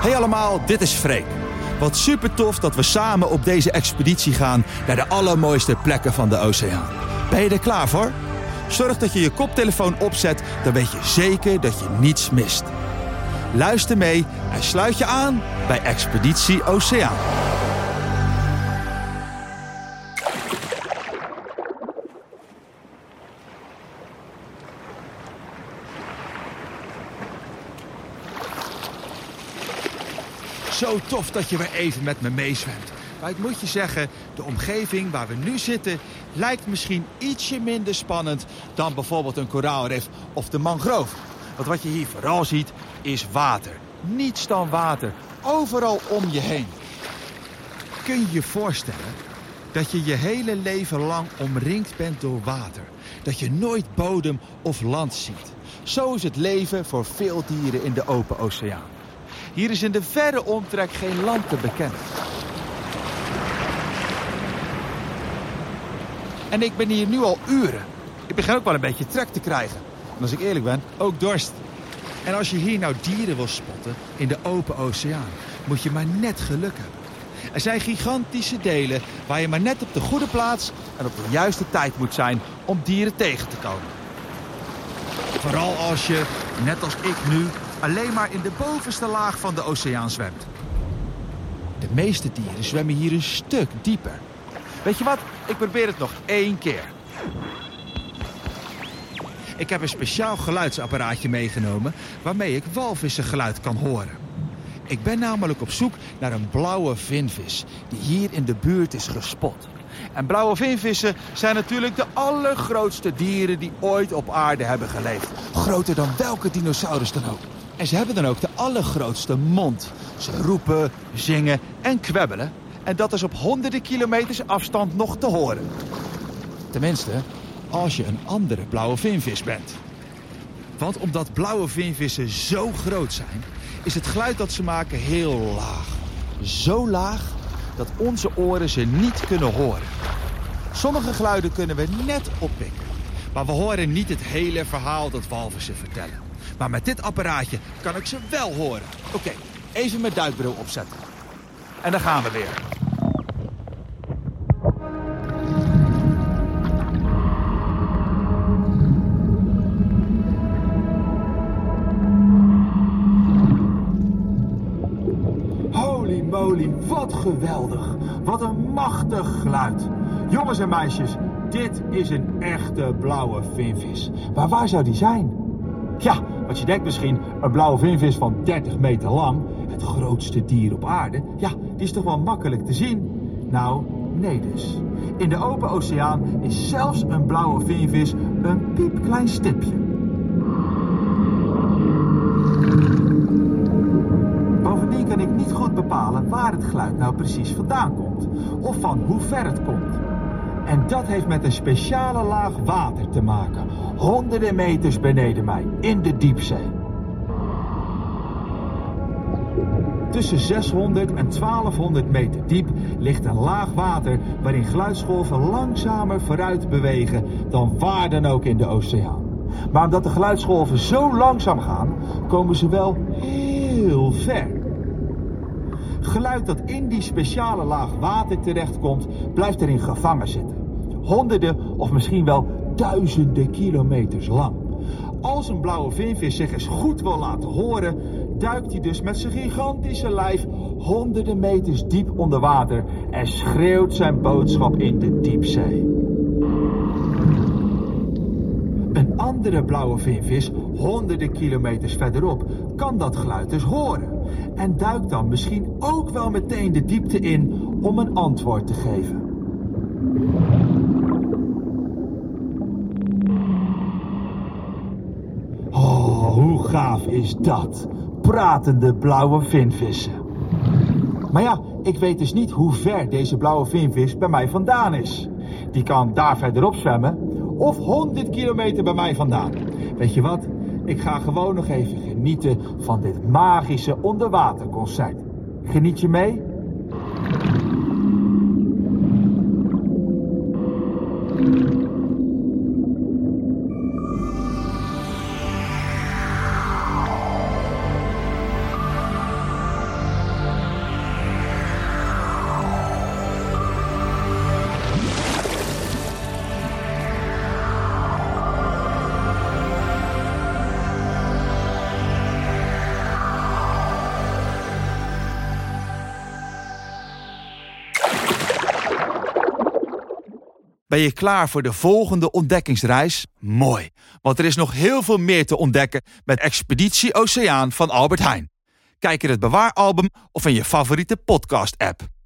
Hey allemaal, dit is Freek. Wat super tof dat we samen op deze expeditie gaan naar de allermooiste plekken van de oceaan. Ben je er klaar voor? Zorg dat je je koptelefoon opzet, dan weet je zeker dat je niets mist. Luister mee en sluit je aan bij Expeditie Oceaan. Zo tof dat je weer even met me meezwemt. Maar ik moet je zeggen, de omgeving waar we nu zitten... lijkt misschien ietsje minder spannend dan bijvoorbeeld een koraalrif of de mangrove. Want wat je hier vooral ziet, is water. Niets dan water. Overal om je heen. Kun je je voorstellen dat je je hele leven lang omringd bent door water? Dat je nooit bodem of land ziet. Zo is het leven voor veel dieren in de open oceaan. Hier is in de verre omtrek geen land te bekennen. En ik ben hier nu al uren. Ik begin ook wel een beetje trek te krijgen. En als ik eerlijk ben, ook dorst. En als je hier nou dieren wil spotten in de open oceaan, moet je maar net geluk hebben. Er zijn gigantische delen waar je maar net op de goede plaats en op de juiste tijd moet zijn om dieren tegen te komen. Vooral als je, net als ik nu, alleen maar in de bovenste laag van de oceaan zwemt. De meeste dieren zwemmen hier een stuk dieper. Weet je wat? Ik probeer het nog één keer. Ik heb een speciaal geluidsapparaatje meegenomen waarmee ik walvissengeluid kan horen. Ik ben namelijk op zoek naar een blauwe vinvis die hier in de buurt is gespot. En blauwe vinvissen zijn natuurlijk de allergrootste dieren die ooit op aarde hebben geleefd. Groter dan welke dinosaurus dan ook. En ze hebben dan ook de allergrootste mond. Ze roepen, zingen en kwebbelen. En dat is op honderden kilometers afstand nog te horen. Tenminste, als je een andere blauwe vinvis bent. Want omdat blauwe vinvissen zo groot zijn, is het geluid dat ze maken heel laag. Zo laag dat onze oren ze niet kunnen horen. Sommige geluiden kunnen we net oppikken. Maar we horen niet het hele verhaal dat walvissen vertellen. Maar met dit apparaatje kan ik ze wel horen. Oké, even mijn duikbril opzetten. En dan gaan we weer. Holy moly, wat geweldig. Wat een machtig geluid. Jongens en meisjes, dit is een echte blauwe vinvis. Maar waar zou die zijn? Ja, want je denkt misschien, een blauwe vinvis van 30 meter lang, het grootste dier op aarde, ja, die is toch wel makkelijk te zien? Nou, nee dus. In de open oceaan is zelfs een blauwe vinvis een piepklein stipje. Bovendien kan ik niet goed bepalen waar het geluid nou precies vandaan komt, of van hoe ver het komt. En dat heeft met een speciale laag water te maken. Honderden meters beneden mij, in de diepzee. Tussen 600 en 1200 meter diep ligt een laag water waarin geluidsgolven langzamer vooruit bewegen dan waar dan ook in de oceaan. Maar omdat de geluidsgolven zo langzaam gaan, komen ze wel heel ver. Geluid dat in die speciale laag water terechtkomt, blijft erin gevangen zitten. Honderden of misschien wel duizenden kilometers lang. Als een blauwe vinvis zich eens goed wil laten horen, duikt hij dus met zijn gigantische lijf honderden meters diep onder water en schreeuwt zijn boodschap in de diepzee. Een andere blauwe vinvis, honderden kilometers verderop, kan dat geluid dus horen. En duikt dan misschien ook wel meteen de diepte in om een antwoord te geven. Oh, hoe gaaf is dat? Pratende blauwe vinvissen. Maar ja, ik weet dus niet hoe ver deze blauwe vinvis bij mij vandaan is. Die kan daar verderop zwemmen of 100 kilometer bij mij vandaan. Weet je wat? Ik ga gewoon nog even genieten van dit magische onderwaterconcert. Geniet je mee? Ben je klaar voor de volgende ontdekkingsreis? Mooi, want er is nog heel veel meer te ontdekken met Expeditie Oceaan van Albert Heijn. Kijk in het bewaaralbum of in je favoriete podcast-app.